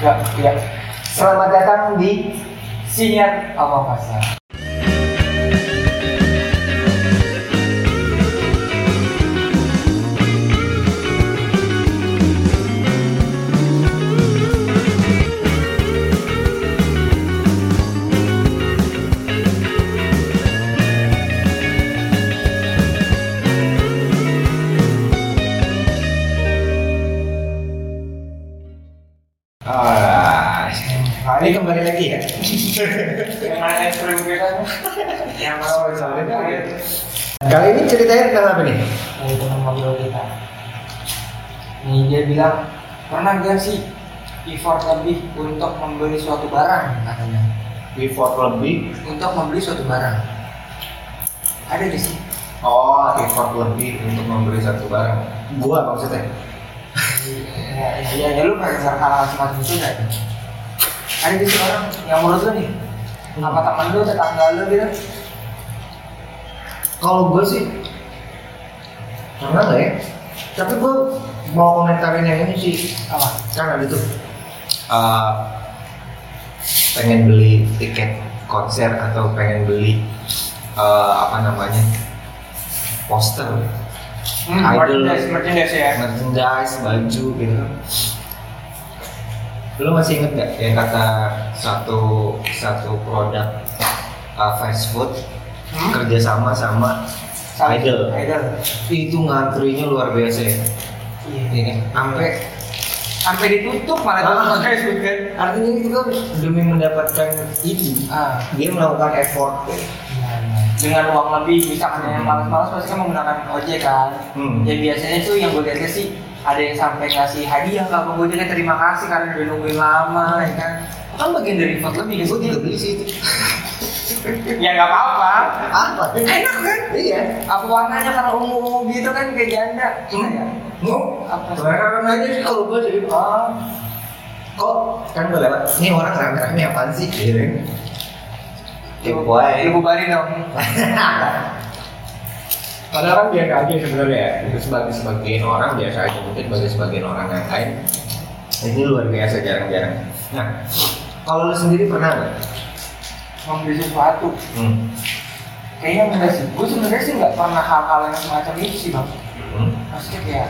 ya ya. Selamat datang di siniar apa ini kembali lagi ya. yang mana kita yang soalnya Kali ini ceritanya tentang apa nih? dari teman ngobrol kita nih dia bilang pernah gak sih effort lebih untuk membeli suatu barang katanya Effort lebih. untuk membeli suatu barang ada gak sih Oh, effort lebih untuk membeli satu barang. Gua maksudnya. ya, ya, ya, lu pernah hal semacam itu nggak ada sih orang yang menurut lu nih apa teman lu tetangga lu gitu Kalau gue sih pernah nggak ya? Tapi gue mau komentarin yang ini sih. apa ada tuh. eh, pengen beli tiket konser atau pengen beli eh, apa namanya poster hmm, Idol. merchandise merchandise ya merchandise baju gitu lu masih inget gak yang kata satu satu produk uh, fast food Hmm? kerjasama sama idol idol itu ngantrinya luar biasa ya iya ini sampai sampai ditutup malah Ah. Kan artinya itu kan demi mendapatkan itu ah dia melakukan effort ya. dengan uang lebih misalkan yang Hmm. malas-malas pasti kan menggunakan ojek kan Hmm. ya biasanya tuh yang gue lihatnya sih ada yang sampai ngasih hadiah ke abang gojeknya terima kasih karena udah nungguin lama ya kan? Kan bagian dari effort lebih gue gitu juga beli sih itu. Ya nggak apa-apa. Apa? Enak kan? Iya. Apa warnanya karena ungu gitu kan kayak janda. Hmm. ya mau apa keren aja sih kalau gue sih oh. Kok? Kan gue lewat. Ini orang rame-rame apaan sih? Kepo aja. Lu bubarin dong Padahal kan biasa aja sebenarnya itu sebagai sebagian orang biasa aja mungkin bagi sebagian orang yang lain ini luar biasa jarang-jarang. Nah, kalau lu sendiri pernah nggak? membeli sesuatu Hmm. kayaknya enggak sih gue sebenarnya sih nggak pernah hal-hal yang semacam itu sih bang Hmm. maksudnya kayak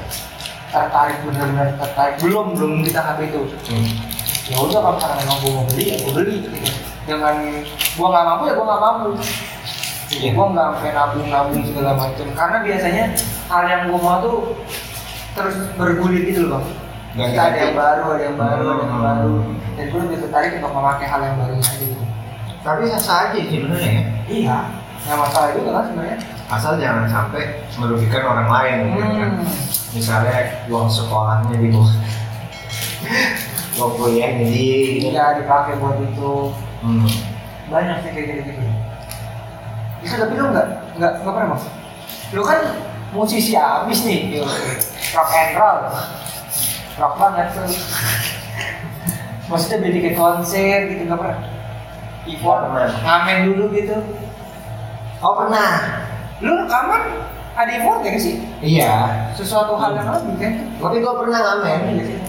tertarik benar-benar tertarik belum belum di tahap itu Hmm. ya udah kalau memang gue mau beli ya gue beli dengan gue nggak mampu ya gue nggak mampu Iya. gue nggak sampai nabung-nabung segala macam karena biasanya hal yang gue mau tuh terus bergulir gitu loh bang Kita ada yang baru, ada yang baru, ada yang Hmm. baru dan gue lebih tertarik untuk memakai hal yang baru aja gitu Tapi sah aja sih sebenarnya ya. iya nggak masalah juga kan sebenarnya Asal jangan sampai merugikan orang lain. gitu kan. Hmm. Misalnya uang sekolahnya di bawah. uang kuliah jadi. Iya dipakai buat itu Hmm. banyak sih kayak gitu gitu bisa tapi lu nggak nggak nggak pernah mas. Lu kan musisi abis nih. Yo. rock and roll. Rock banget tuh maksudnya beli tiket konser gitu nggak pernah? Pernah. ngamen dulu gitu. Oh pernah. lu rekaman? Ada effort ya sih? Iya. sesuatu hal yang lebih kan? Tapi gue pernah ngamen. Iya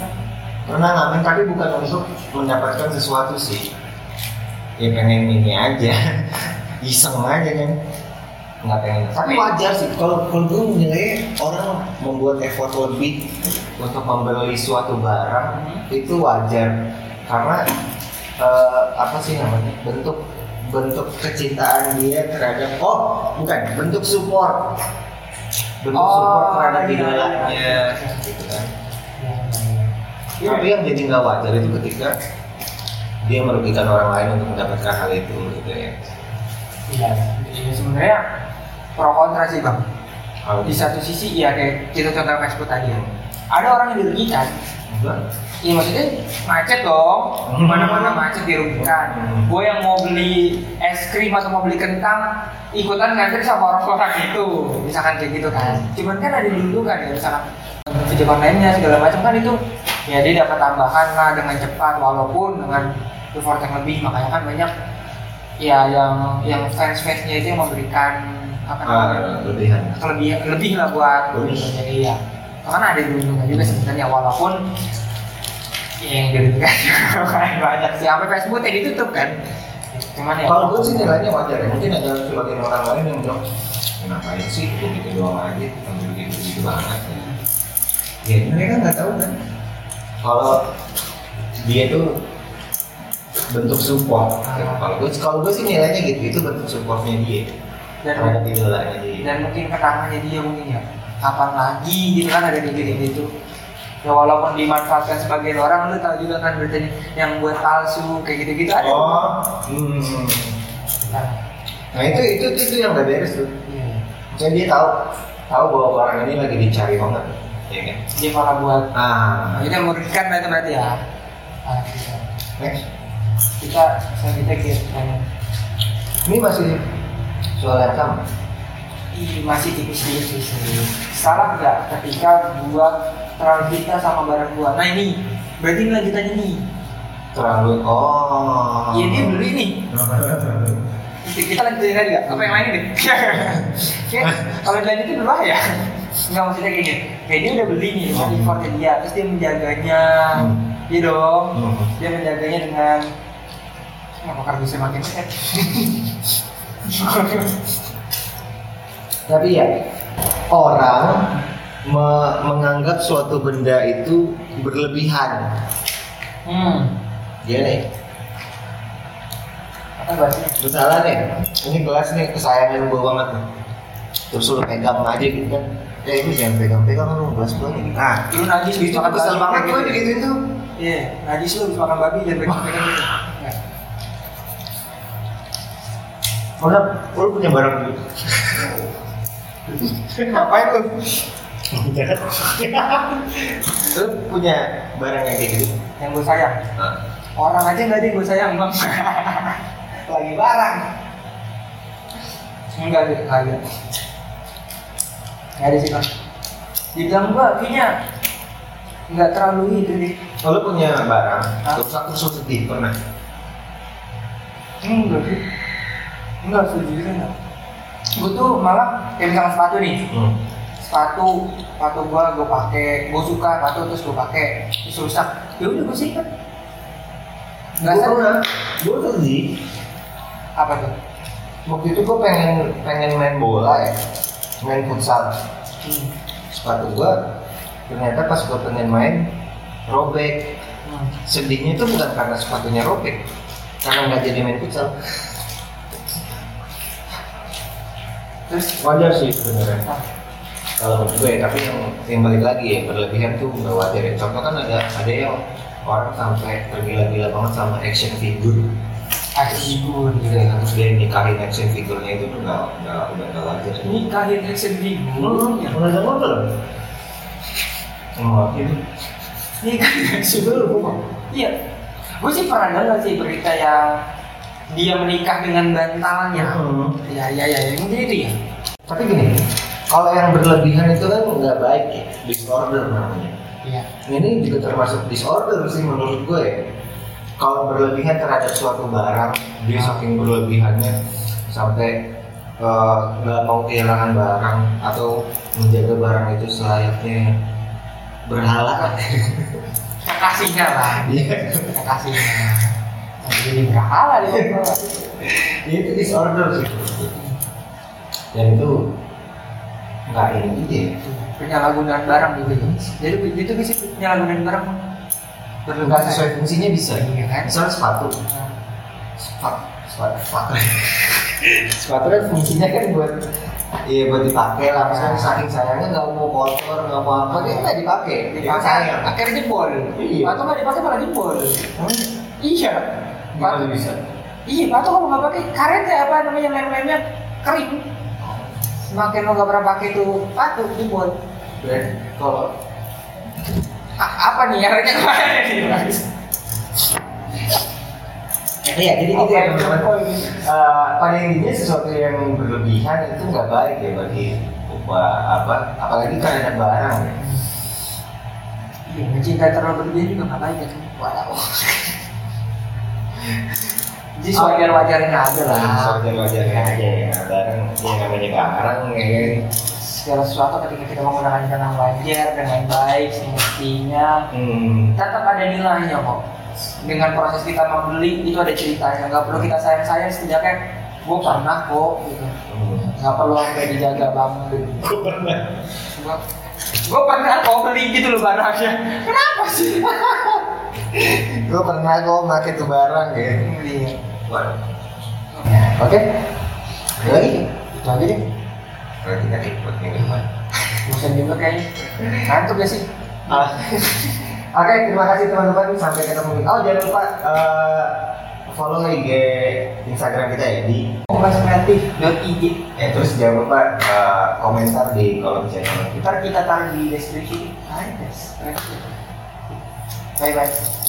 pernah ngamen tapi bukan untuk mendapatkan sesuatu sih. Ya pengen ini aja iseng aja kan. Nggak pengen. Tapi wajar sih kalau kalau gue menilai orang membuat effort lebih untuk membeli suatu barang itu wajar. Karena eh, apa sih namanya bentuk bentuk kecintaan dia terhadap oh bukan bentuk support. Bentuk Oh, support terhadap iya, idolanya iya. gitu kan. Iya. tapi yang jadi nggak wajar itu ketika dia merugikan orang lain untuk mendapatkan hal itu gitu ya. Iya, ya, sebenarnya pro kontra sih bang. Kalau Di satu sisi ya kayak kita contoh Facebook tadi ya. Ada orang yang dirugikan. Iya maksudnya macet dong, Hmm. mana-mana macet dirugikan. Hmm. Gue yang mau beli es krim atau mau beli kentang, ikutan ngantri sama orang-orang itu, misalkan kayak gitu kan. Cuman kan ada dulu kan ya, misalkan video online-nya segala macam kan itu ya dia dapat tambahan lah dengan cepat walaupun dengan effort yang lebih makanya kan banyak ya yang yang fans fansnya itu yang memberikan apa namanya Ah, lebihan. lebih lebih lah buat Bonus. jadi ya karena ada diuntungkan juga sebenarnya walaupun yang dirugikan banyak sih sampai Facebook tadi ditutup kan cuman ya Kalau gue sih nilainya wajar ya. Mungkin ada sebagian orang lain yang bilang, "Ya, ngapain sih gitu doang aja, sampai begitu begitu banget. Ya mereka nggak tahu kan. Kalau dia tuh bentuk support. Ah. Kalau gue kalau gue sih nilainya gitu, itu bentuk supportnya dia dan terhadap idolanya dia. dan mungkin kenangannya dia mungkin ya kapan lagi gitu kan ada kayak gitu gitu ya walaupun dimanfaatkan sebagian orang lu tahu juga kan berarti yang buat palsu kayak gitu gitu ada Oh, hmm. Nah, Nah itu itu itu, itu yang gak beres tuh. Jadi dia tahu tahu bahwa orang ini lagi dicari banget, ya kan? dia malah buat Ah, nah, itu yang merugikan berarti ya anak kita next. Kita selanjutnya gitu Ini masih soal yang sama. Ih, masih tipis-tipis sih. Salah nggak ketika gua terlalu cinta sama barang gua? Nah ini, berarti ini lanjutannya nih. Terlalu oh. Iya dia beli nih. Kita- Kita lanjutin tadi nggak? Apa yang lain deh? Kalau dilanjutin berbahaya. Nggak maksudnya kayak gini. Kayak dia udah beli nih, mau effortnya dia, terus dia menjaganya. Hmm. Iya dong. Hmm. Dia menjaganya dengan Kenapa kardusnya makin set? Tapi ya orang me- menganggap suatu benda itu berlebihan. hmm. Dia nih, Apa bahasanya? misalnya nih, ini gelas nih kesayangan gue banget nih. Terus lu pegang aja gitu kan. Ya itu jangan pegang-pegang kan lu gelas gue nih. Nah, Lu najis itu makan kesel babi, banget kayak gue gitu. tuh. Iya, najis lu habis makan babi jangan pegang-pegang gitu. Nggak. Udah, lu punya barang gitu. Ngapain lu? lu punya barang yang kayak gitu. Yang gue sayang. Nah, Orang aja nggak ada yang gue sayang bang. Lagi barang. Enggak nggak ada. Nggak ada sih bang. Dibilang gue kayaknya nggak terlalu itu deh. kalau lu punya barang, terus aku sedih pernah. Enggak sih. Enggak sejujurnya enggak. Gue tuh malah kayak misalnya sepatu nih. Hmm. sepatu sepatu gua gua pakai gua suka sepatu terus gua pakai terus rusak ya udah gua simpen nggak Gue sadar pernah, gue sedih. apa tuh Waktu itu gue pengen pengen main bola ya, main futsal. hmm. Sepatu gue ternyata pas gue pengen main robek. Hmm. Sedihnya itu bukan karena sepatunya robek, karena nggak jadi main futsal. Wajar sih sebenarnya. ah, Kalau menurut gue, tapi yang yang balik lagi ya berlebihan tuh nggak wajar ya. Contoh kan ada ada yang orang sampai tergila-gila banget sama action figure. aksi figur gitu Gitu, terus dia nikahin action figurnya itu tuh nggak nggak udah nggak wajar. nikahin action figur ya. Pernah dengar belum? Oh, itu. nikahin action figur iya gue sih pernah dengar sih berita yang dia menikah dengan bantalnya Hmm. ya ya ya yang itu ya Tapi gini, kalau yang berlebihan itu kan nggak baik ya, disorder namanya. iya Ini juga termasuk disorder sih menurut gue ya. Kalau berlebihan terhadap suatu barang, dia saking berlebihannya sampai eh, nggak mau kehilangan barang atau menjaga barang itu selayaknya berhala. kekasihnya lah Iya, kekasihnya jadi berhala dia itu disorder sih. Dan itu nggak ini gitu ya. penyalahgunaan barang juga ya. Jadi itu bisa penyalahgunaan barang Nggak sesuai fungsinya bisa. Iya kan? Misalnya sepatu, sepatu, sepatu, sepatu. sepatu kan fungsinya kan buat Iya buat dipakai lah, misalnya saking sayangnya nggak mau kotor, nggak mau apa, dia nggak dipakai, Dipakai, akhirnya jebol. Iya. Atau nggak dipakai malah jebol. Iya. Gimana bisa? Iya, atau kalau nggak pakai karetnya apa namanya lem-lemnya kering. Semakin lo nggak pernah pakai tuh patu jebol. Dan kalau A- apa nih akhirnya ke mana nih? Iya, jadi gitu ya teman-teman. Eh, pada intinya sesuatu yang berlebihan itu nggak baik ya bagi apa, apa apalagi terhadap barang. ya. Iya, mencintai terlalu berlebihan juga nggak baik kan. Waduh. Jadi wajar-wajarin aja lah. Wajar-wajarnya aja ya, barang yang namanya barang ya kan. segala sesuatu ketika kita menggunakan dengan wajar dengan baik semestinya Hmm. tetap ada nilainya kok dengan proses kita membeli itu ada ceritanya nggak perlu kita sayang sayang setidaknya gue pernah kok gitu Hmm. nggak perlu sampai dijaga banget Gue pernah. gue pernah kok beli gitu loh barangnya kenapa sih Gue pernah kok pakai tuh barang ya. Iya. Oke lagi? aja deh Berarti tadi buat depan. bosan juga kayaknya ngantuk gak sih Ah. Oke, terima kasih teman-teman. Sampai ketemu. Oh, jangan lupa eh, follow IG Instagram kita ya di. kreatif.ig Eh, terus jangan lupa eh, komentar di kolom chat kita. ntar kita taruh di deskripsi Hai guys bye bye